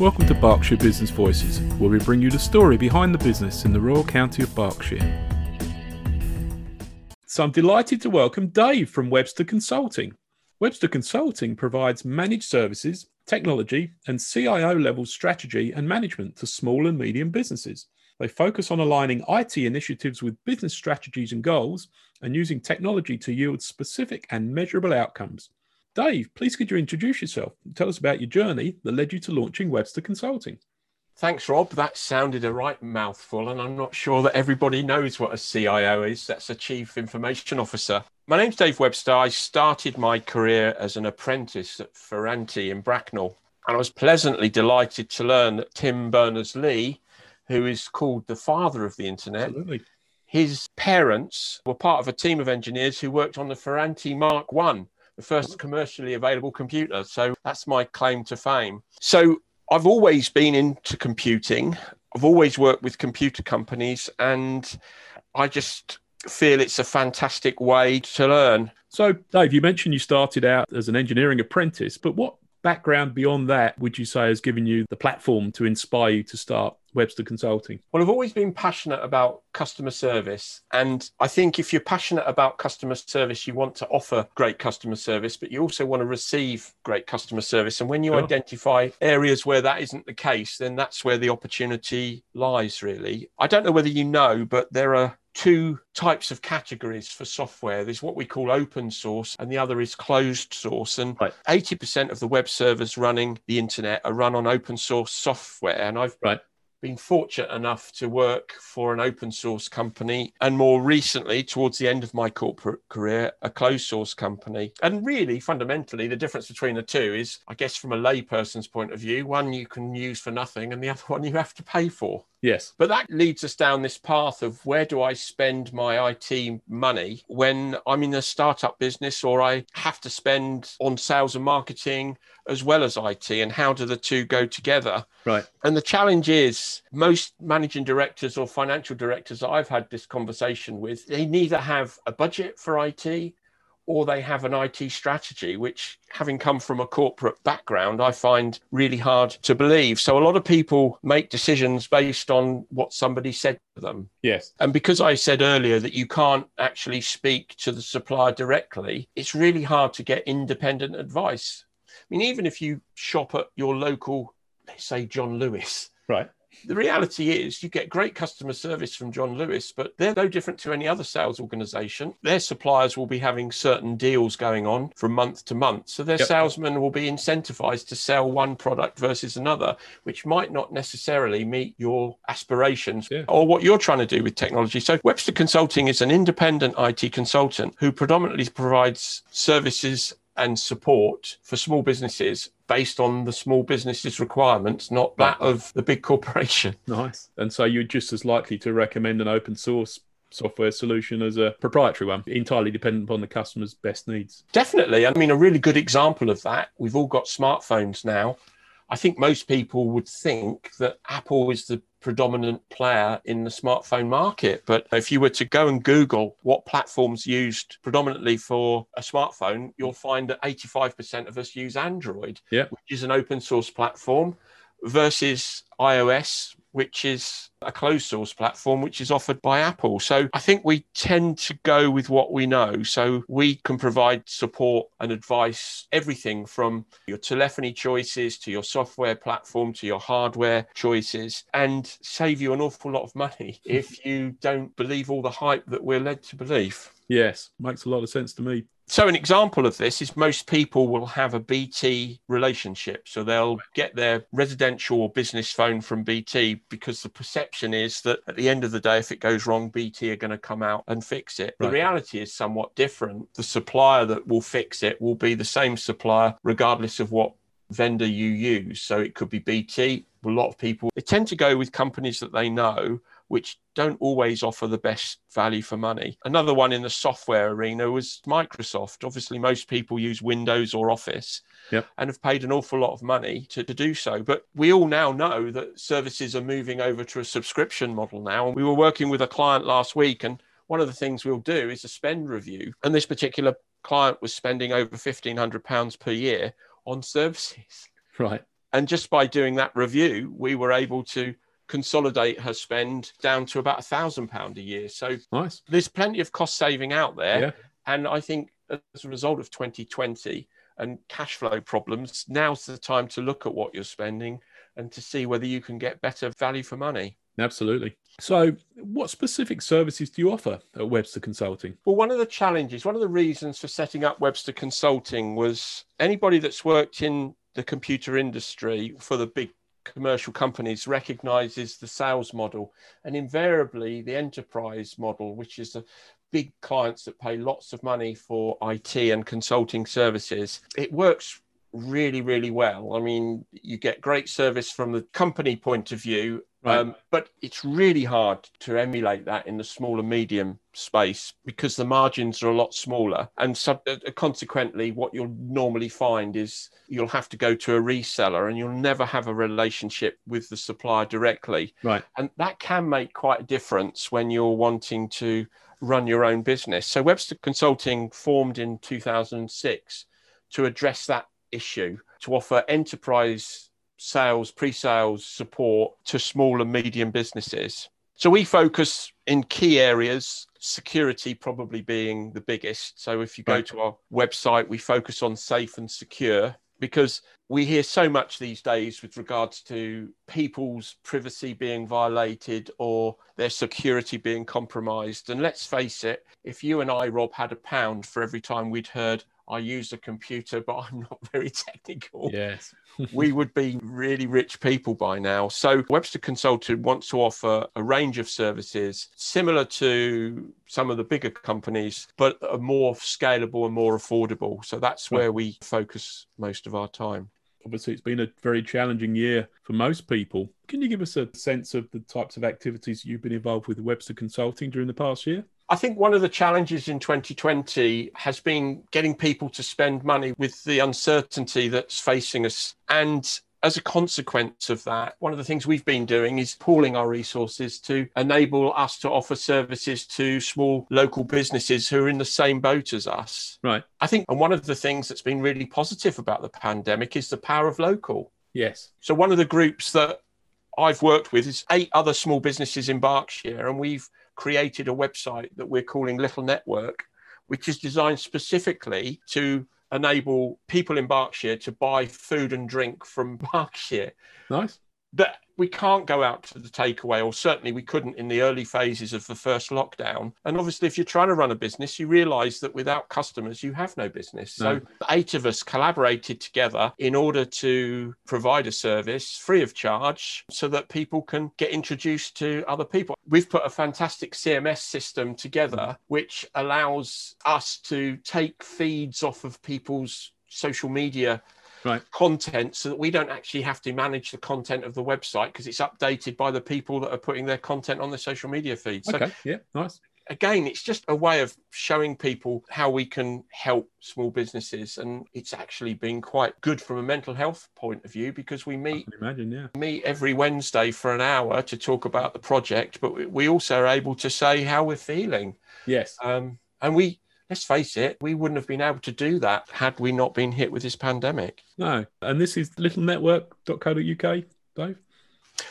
Welcome to Berkshire Business Voices, where we bring you the story behind the business in the Royal County of Berkshire. So I'm delighted to welcome Dave from Webster Consulting. Webster Consulting provides managed services, technology, and CIO level strategy and management to small and medium businesses. They focus on aligning IT initiatives with business strategies and goals and using technology to yield specific and measurable outcomes. Dave, please could you introduce yourself? Tell us about your journey that led you to launching Webster Consulting. Thanks, Rob. That sounded a right mouthful, and I'm not sure that everybody knows what a CIO is. That's a Chief Information Officer. My name's Dave Webster. I started my career as an apprentice at Ferranti in Bracknell, and I was pleasantly delighted to learn that Tim Berners Lee, who is called the father of the internet, Absolutely. his parents were part of a team of engineers who worked on the Ferranti Mark One the first commercially available computer. So that's my claim to fame. So I've always been into computing. I've always worked with computer companies and I just feel it's a fantastic way to learn. So, Dave, you mentioned you started out as an engineering apprentice, but what background beyond that would you say has given you the platform to inspire you to start Webster Consulting? Well, I've always been passionate about customer service. And I think if you're passionate about customer service, you want to offer great customer service, but you also want to receive great customer service. And when you sure. identify areas where that isn't the case, then that's where the opportunity lies, really. I don't know whether you know, but there are two types of categories for software. There's what we call open source, and the other is closed source. And right. 80% of the web servers running the internet are run on open source software. And I've right been fortunate enough to work for an open source company and more recently towards the end of my corporate career a closed source company. And really fundamentally the difference between the two is i guess from a layperson's point of view one you can use for nothing and the other one you have to pay for Yes. But that leads us down this path of where do I spend my IT money when I'm in a startup business or I have to spend on sales and marketing as well as IT and how do the two go together? Right. And the challenge is most managing directors or financial directors I've had this conversation with, they neither have a budget for IT or they have an IT strategy, which, having come from a corporate background, I find really hard to believe. So, a lot of people make decisions based on what somebody said to them. Yes. And because I said earlier that you can't actually speak to the supplier directly, it's really hard to get independent advice. I mean, even if you shop at your local, let's say John Lewis, right? The reality is, you get great customer service from John Lewis, but they're no different to any other sales organization. Their suppliers will be having certain deals going on from month to month. So their yep. salesmen will be incentivized to sell one product versus another, which might not necessarily meet your aspirations yeah. or what you're trying to do with technology. So Webster Consulting is an independent IT consultant who predominantly provides services and support for small businesses based on the small business's requirements, not that of the big corporation. Nice. And so you're just as likely to recommend an open source software solution as a proprietary one, entirely dependent upon the customer's best needs. Definitely. I mean, a really good example of that, we've all got smartphones now. I think most people would think that Apple is the predominant player in the smartphone market. But if you were to go and Google what platforms used predominantly for a smartphone, you'll find that 85% of us use Android, yeah. which is an open source platform, versus iOS, which is a closed source platform, which is offered by Apple. So I think we tend to go with what we know. So we can provide support and advice, everything from your telephony choices to your software platform to your hardware choices, and save you an awful lot of money if you don't believe all the hype that we're led to believe. Yes, makes a lot of sense to me. So, an example of this is most people will have a BT relationship. So, they'll get their residential or business phone from BT because the perception is that at the end of the day, if it goes wrong, BT are going to come out and fix it. Right. The reality is somewhat different. The supplier that will fix it will be the same supplier, regardless of what vendor you use. So, it could be BT. A lot of people they tend to go with companies that they know which don't always offer the best value for money. Another one in the software arena was Microsoft. Obviously, most people use Windows or Office yep. and have paid an awful lot of money to, to do so. But we all now know that services are moving over to a subscription model now. And we were working with a client last week, and one of the things we'll do is a spend review. And this particular client was spending over £1,500 per year on services. Right And just by doing that review, we were able to consolidate her spend down to about a thousand pound a year. So nice. There's plenty of cost saving out there. Yeah. And I think as a result of 2020 and cash flow problems, now's the time to look at what you're spending and to see whether you can get better value for money. Absolutely. So, what specific services do you offer at Webster Consulting? Well, one of the challenges, one of the reasons for setting up Webster Consulting was anybody that's worked in the computer industry for the big commercial companies recognizes the sales model and invariably the enterprise model, which is the big clients that pay lots of money for IT and consulting services. It works really, really well. I mean, you get great service from the company point of view, Right. Um, but it's really hard to emulate that in the small and medium space because the margins are a lot smaller. And so, uh, consequently, what you'll normally find is you'll have to go to a reseller and you'll never have a relationship with the supplier directly. Right. And that can make quite a difference when you're wanting to run your own business. So, Webster Consulting formed in 2006 to address that issue, to offer enterprise sales, pre sales support to small and medium businesses. So we focus in key areas, security probably being the biggest. So if you go to our website, we focus on safe and secure because we hear so much these days with regards to people's privacy being violated or their security being compromised. And let's face it, if you and I, Rob, had a pound for every time we'd heard, I use a computer, but I'm not very technical. Yes. we would be really rich people by now. So, Webster Consulting wants to offer a range of services similar to some of the bigger companies, but are more scalable and more affordable. So, that's where we focus most of our time. Obviously, it's been a very challenging year for most people. Can you give us a sense of the types of activities you've been involved with Webster Consulting during the past year? I think one of the challenges in 2020 has been getting people to spend money with the uncertainty that's facing us. And as a consequence of that, one of the things we've been doing is pooling our resources to enable us to offer services to small local businesses who are in the same boat as us. Right. I think, and one of the things that's been really positive about the pandemic is the power of local. Yes. So, one of the groups that I've worked with is eight other small businesses in Berkshire, and we've created a website that we're calling Little Network, which is designed specifically to enable people in Berkshire to buy food and drink from Berkshire. Nice. That we can't go out to the takeaway, or certainly we couldn't in the early phases of the first lockdown. And obviously, if you're trying to run a business, you realize that without customers, you have no business. No. So, eight of us collaborated together in order to provide a service free of charge so that people can get introduced to other people. We've put a fantastic CMS system together, mm. which allows us to take feeds off of people's social media right. content so that we don't actually have to manage the content of the website because it's updated by the people that are putting their content on the social media feed. So okay, yeah, nice. Again, it's just a way of showing people how we can help small businesses, and it's actually been quite good from a mental health point of view because we meet imagine, yeah. meet every Wednesday for an hour to talk about the project, but we also are able to say how we're feeling. Yes, um, and we let's face it, we wouldn't have been able to do that had we not been hit with this pandemic. No. And this is littlenetwork.co.uk, Dave?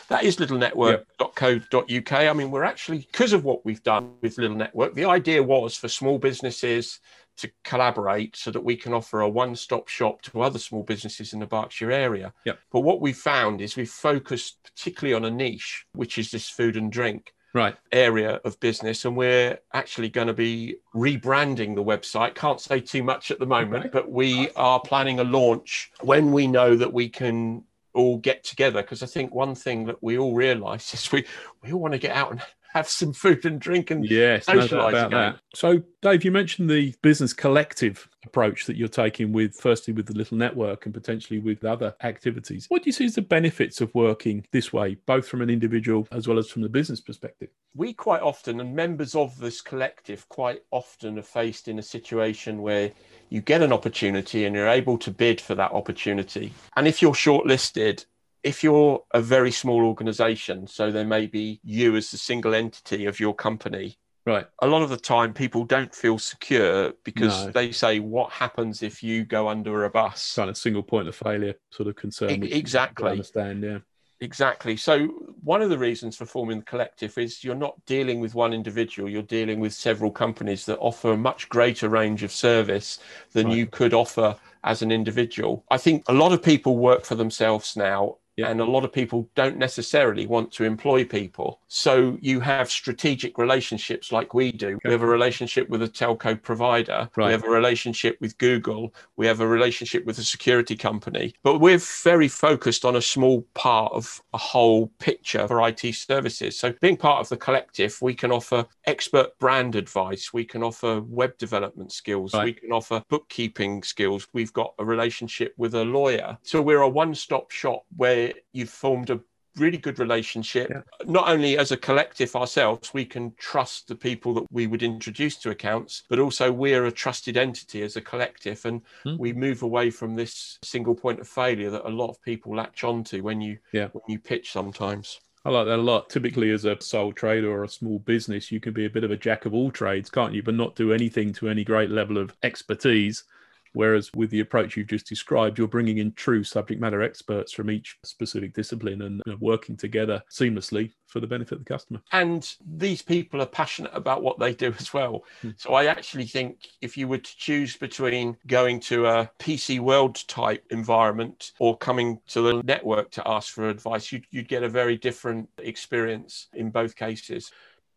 That is littlenetwork.co.uk. I mean, we're actually, because of what we've done with Little Network, the idea was for small businesses to collaborate so that we can offer a one stop shop to other small businesses in the Berkshire area. Yep. But what we've found is we've focused particularly on a niche, which is this food and drink right area of business and we're actually going to be rebranding the website can't say too much at the moment okay. but we are planning a launch when we know that we can all get together because i think one thing that we all realize is we we all want to get out and have some food and drink and yes, socialize no about again. that. So, Dave, you mentioned the business collective approach that you're taking with firstly with the little network and potentially with other activities. What do you see as the benefits of working this way, both from an individual as well as from the business perspective? We quite often, and members of this collective quite often, are faced in a situation where you get an opportunity and you're able to bid for that opportunity. And if you're shortlisted, if you're a very small organization, so there may be you as the single entity of your company, Right. A lot of the time, people don't feel secure because No. they say, What happens if you go under a bus? Kind of single point of failure sort of concern. E- exactly. I understand. Yeah. Exactly. So, one of the reasons for forming the collective is you're not dealing with one individual, you're dealing with several companies that offer a much greater range of service than Right. you could offer as an individual. I think a lot of people work for themselves now. Yeah. And a lot of people don't necessarily want to employ people. So you have strategic relationships like we do. We have a relationship with a telco provider. Right. We have a relationship with Google. We have a relationship with a security company. But we're very focused on a small part of a whole picture for IT services. So being part of the collective, we can offer expert brand advice. We can offer web development skills. Right. We can offer bookkeeping skills. We've got a relationship with a lawyer. So we're a one-stop shop where you've formed a really good relationship Yeah. not only as a collective ourselves we can trust the people that we would introduce to accounts but also we're a trusted entity as a collective and Hmm. we move away from this single point of failure that a lot of people latch onto when you Yeah. when you pitch sometimes I like that a lot. Typically, as a sole trader or a small business, you can be a bit of a jack of all trades, can't you? But not do anything to any great level of expertise. Whereas with the approach you've just described, you're bringing in true subject matter experts from each specific discipline and you know, working together seamlessly for the benefit of the customer. and these people are passionate about what they do as well Hmm. so i actually think if you were to choose between going to a pc world type environment or coming to the network to ask for advice you'd, you'd get a very different experience in both cases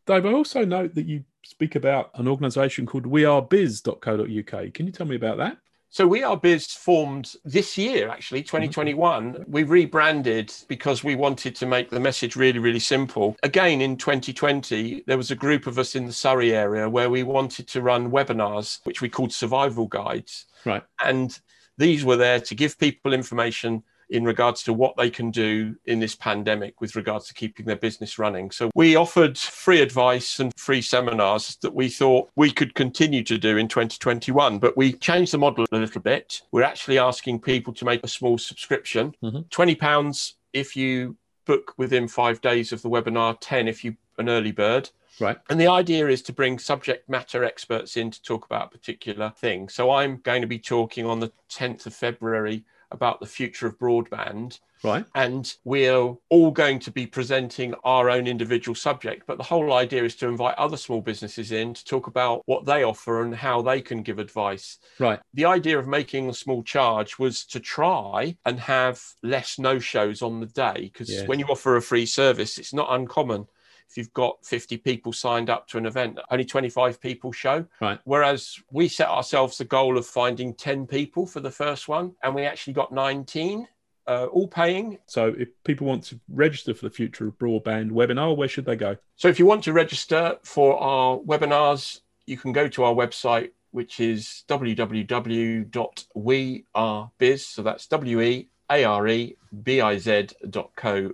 Dave, I also note that you speak about an organisation called wearebiz.co.uk. Can you tell me about that? So We Are Biz formed this year, actually, mm-hmm. 2021. We rebranded because we wanted to make the message really, really simple. Again, in 2020, there was a group of us in the Surrey area where we wanted to run webinars, which we called survival guides. Right. And these were there to give people information in regards to what they can do in this pandemic with regards to keeping their business running. So we offered free advice and free seminars that we thought we could continue to do in 2021, but we changed the model a little bit. We're actually asking people to make a small subscription, Mhm. 20 pounds if you book within 5 days of the webinar, 10 if you an early bird. Right. And the idea is to bring subject matter experts in to talk about a particular thing. So I'm going to be talking on the 10th of February about the future of broadband. Right. And we're all going to be presenting our own individual subject. But the whole idea is to invite other small businesses in to talk about what they offer and how they can give advice. Right. The idea of making a small charge was to try and have less no shows on the day. Because Yeah. when you offer a free service, it's not uncommon if you've got 50 people signed up to an event, only 25 people show. Right. Whereas we set ourselves the goal of finding 10 people for the first one, and we actually got 19, uh, all paying. So if people want to register for the Future of Broadband webinar, where should they go? So if you want to register for our webinars, you can go to our website, which is www.wearebiz. So that's W E A R E B I Z dot co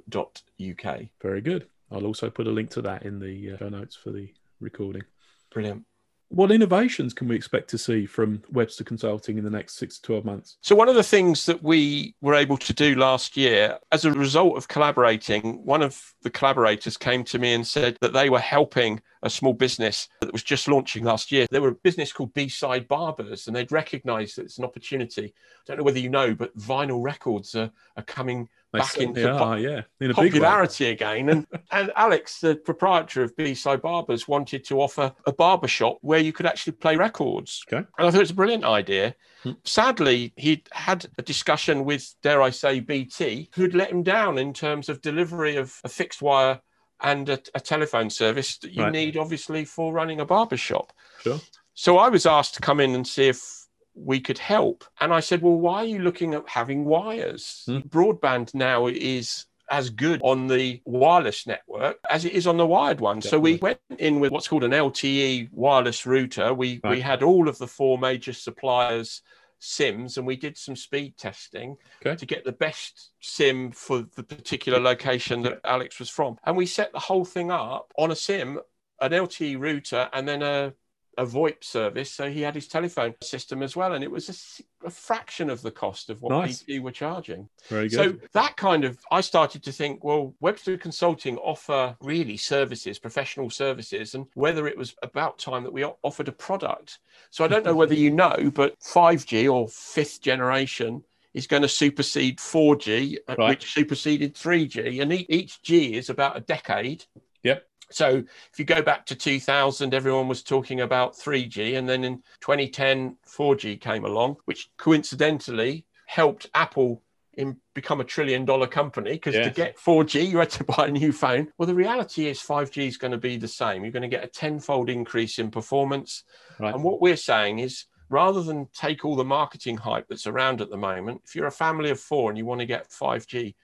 UK. Very good. I'll also put a link to that in the uh, show notes for the recording. Brilliant. What innovations can we expect to see from Webster Consulting in the next six to 12 months? So, one of the things that we were able to do last year, as a result of collaborating, one of the collaborators came to me and said that they were helping a small business that was just launching last year. They were a business called B Side Barbers, and they'd recognized that it's an opportunity. I don't know whether you know, but vinyl records are, are coming They back into po- yeah, in a big way. popularity again. And and Alex, the proprietor of B-Side Barbers, wanted to offer a barber shop where you could actually play records. Okay. And I thought it was a brilliant idea. Hmm. Sadly, he'd had a discussion with, dare I say, BT, who'd let him down in terms of delivery of a fixed wire and a, a telephone service that you Right. need, obviously, for running a barber shop. Sure. So I was asked to come in and see if we could help. And I said, Well, why are you looking at having wires? Hmm. Broadband now is as good on the wireless network as it is on the wired one. So we went in with what's called an LTE wireless router. We we had all of the four major suppliers sims and we did some speed testing Okay. to get the best sim for the particular location that Alex was from. And we set the whole thing up on a sim, an LTE router and then a a VoIP service, so he had his telephone system as well, and it was a, a fraction of the cost of what Nice. BT were charging. Very So that kind of, I started to think, well, Webster Consulting offer really services, professional services, and whether it was about time that we offered a product. So I don't know whether you know, but 5G or fifth generation is going to supersede 4G, uh, Right. which superseded 3G, and each G is about a decade. Yep. So if you go back to 2000, everyone was talking about 3G, and then in 2010, 4G came along, which coincidentally helped Apple in become a trillion dollar company because to get 4G you had to buy a new phone. Well, the reality is 5G is going to be the same. You're going to get a tenfold increase in performance. Right. And what we're saying is rather than take all the marketing hype that's around at the moment, if you're a family of four and you want to get 5G,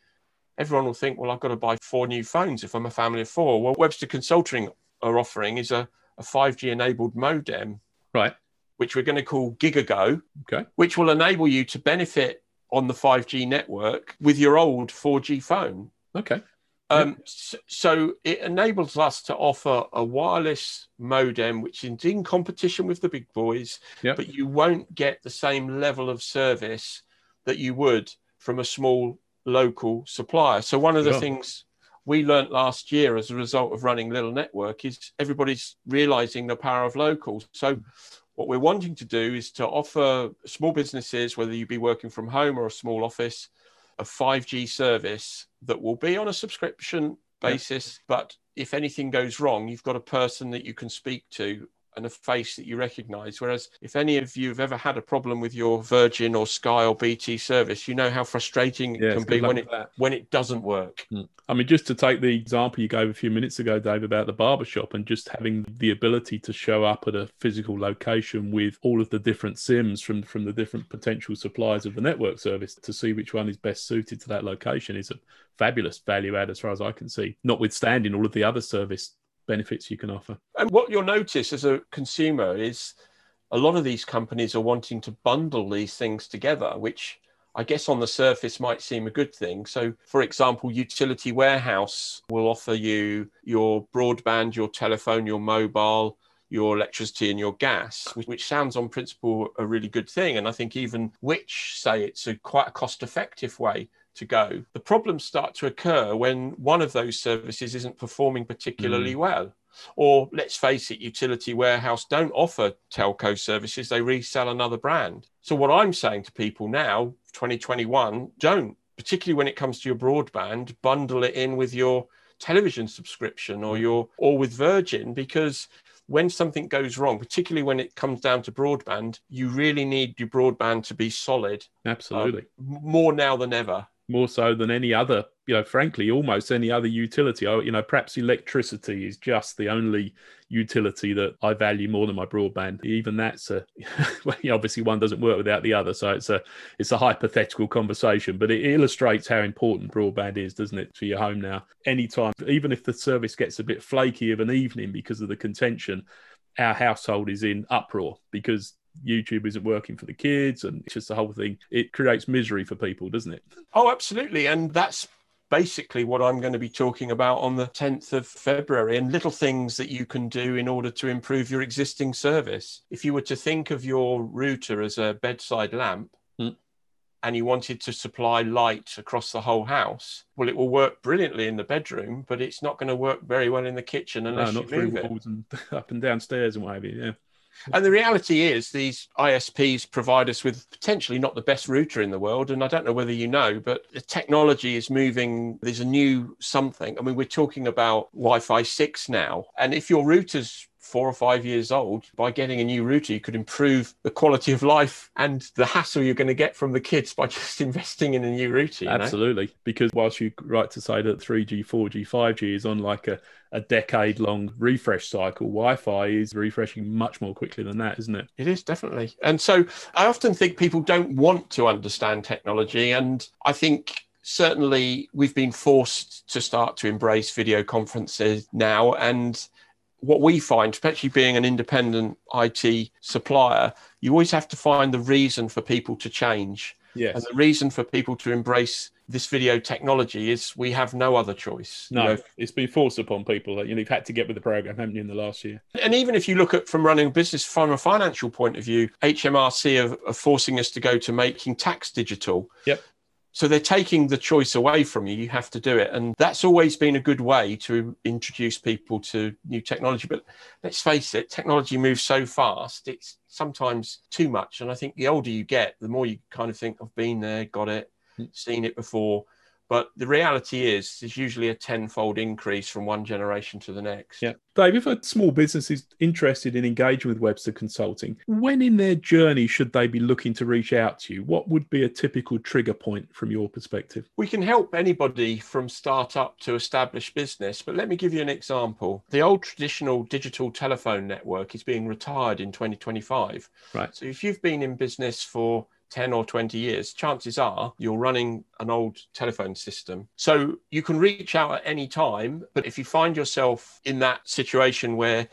everyone will think, well, I've got to buy four new phones if I'm a family of four. Well, Webster Consulting are offering is a, a 5G enabled modem, Right. which we're going to call GigaGo, Okay. which will enable you to benefit on the 5G network with your old 4G phone. Okay. Um, so, it enables us to offer a wireless modem, which is in competition with the big boys, Yep. but you won't get the same level of service that you would from a small local supplier. So one of the Sure. things we learnt last year as a result of running Little Network is everybody's realizing the power of locals. So what we're wanting to do is to offer small businesses, whether you be working from home or a small office, a 5G service that will be on a subscription basis. But if anything goes wrong, you've got a person that you can speak to and a face that you recognize. Whereas if any of you have ever had a problem with your Virgin or Sky or BT service, you know how frustrating it Yes, can be when it that. when it doesn't work. Hmm. I mean, just to take the example you gave a few minutes ago, Dave, about the barber shop and just having the ability to show up at a physical location with all of the different SIMs from from the different potential suppliers of the network service to see which one is best suited to that location is a fabulous value add as far as I can see, notwithstanding all of the other service benefits you can offer. And what you'll notice as a consumer is a lot of these companies are wanting to bundle these things together, which I guess on the surface might seem a good thing. So, for example, Utility Warehouse will offer you your broadband, your telephone, your mobile, your electricity, and your gas, which- sounds on principle a really good thing. And I think even which say it's a quite a cost effective way to go. The problems start to occur when one of those services isn't performing particularly mm. well. Or let's face it, Utility Warehouse don't offer telco services, they resell another brand. So, what I'm saying to people now, 2021, don't, particularly when it comes to your broadband, bundle it in with your television subscription or mm. your or with Virgin because when something goes wrong, particularly when it comes down to broadband, you really need your broadband to be solid Absolutely. Um, m- more now than ever. More so than any other, you know, frankly, almost any other utility. I, you know, perhaps electricity is just the only utility that I value more than my broadband. Even that's a, well, obviously one doesn't work without the other, so it's a, it's a hypothetical conversation, but it illustrates how important broadband is, doesn't it, to your home now? Anytime, even if the service gets a bit flaky of an evening because of the contention, our household is in uproar because YouTube isn't working for the kids, and it's just the whole thing. It creates misery for people, doesn't it? Oh, absolutely. And that's basically what I'm going to be talking about on the 10th of February and little things that you can do in order to improve your existing service. If you were to think of your router as a bedside lamp, Hmm. And you wanted to supply light across the whole house. Well, it will work brilliantly in the bedroom, but it's not going to work very well in the kitchen No, unless not you move it. and up and downstairs and what have you. Yeah. And the reality is, these ISPs provide us with potentially not the best router in the world. And I don't know whether you know, but the technology is moving. There's a new something. I mean, we're talking about Wi Fi 6 now. And if your router's four or five years old, by getting a new router, you could improve the quality of life and the hassle you're going to get from the kids by just investing in a new router. you know? Absolutely. Because whilst you're right to say that 3G, 4G, 5G is on like a, a decade long refresh cycle, Wi Fi is refreshing much more quickly than that, isn't it? It is definitely. And so I often think people don't want to understand technology. And I think certainly we've been forced to start to embrace video conferences now. And what we find, especially being an independent IT supplier, you always have to find the reason for people to change. Yes. And the reason for people to embrace this video technology is we have no other choice. No, You know, it's been forced upon people that you know, you've had to get with the program, haven't you, in the last year? And even if you look at from running a business from a financial point of view, HMRC are, are forcing us to go to making tax digital. Yep. So they're taking the choice away from you. You have to do it. And that's always been a good way to introduce people to new technology. But let's face it, technology moves so fast, it's sometimes too much. And I think the older you get, the more you kind of think, I've been there, got it, Mm. seen it before. But the reality is, there's usually a tenfold increase from one generation to the next. Yeah. Dave, if a small business is interested in engaging with Webster Consulting, when in their journey should they be looking to reach out to you? What would be a typical trigger point from your perspective? We can help anybody from startup to established business, but let me give you an example. The old traditional digital telephone network is being retired in 2025. Right. So if you've been in business for 10 or 20 years, chances are you're running an old telephone system. So you can reach out at any time, but if you find yourself in that situation where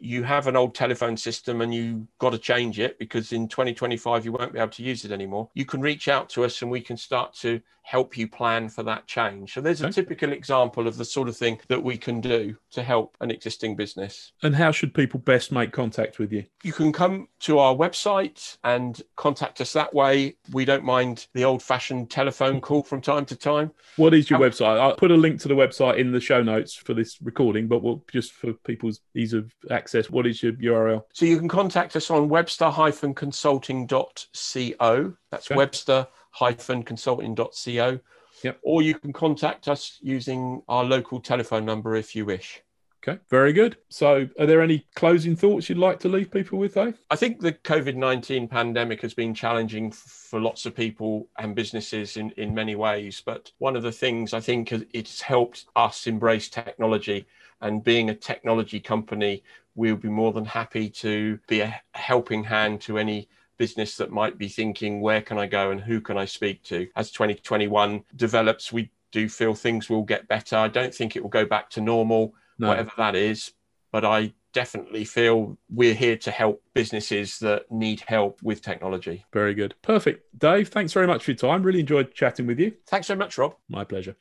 you have an old telephone system and you got to change it because in 2025 you won't be able to use it anymore. You can reach out to us and we can start to help you plan for that change. So there's a typical example of the sort of thing that we can do to help an existing business. And how should people best make contact with you? You can come to our website and contact us that way. We don't mind the old fashioned telephone call from time to time. What is your Um, website? I'll put a link to the website in the show notes for this recording, but we'll, just for people's ease of access, what is your URL? So you can contact us on webster-consulting.co. That's Okay. webster-consulting.co. Yep. Or you can contact us using our local telephone number if you wish. Okay, very good. So, are there any closing thoughts you'd like to leave people with, Dave? I think the COVID 19 pandemic has been challenging for lots of people and businesses in, in many ways. But one of the things I think it's helped us embrace technology and being a technology company, we'll be more than happy to be a helping hand to any business that might be thinking, where can I go and who can I speak to? As 2021 develops, we do feel things will get better. I don't think it will go back to normal No. whatever that is. But I definitely feel we're here to help businesses that need help with technology. Very good. Perfect. Dave, thanks very much for your time. Really enjoyed chatting with you. Thanks so much, Rob. My pleasure.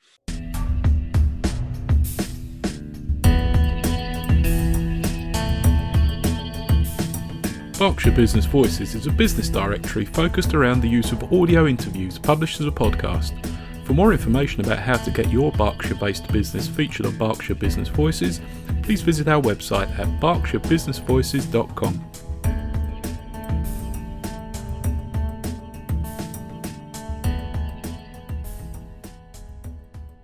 Berkshire Business Voices is a business directory focused around the use of audio interviews published as a podcast. For more information about how to get your Berkshire based business featured on Berkshire Business Voices, please visit our website at berkshirebusinessvoices.com.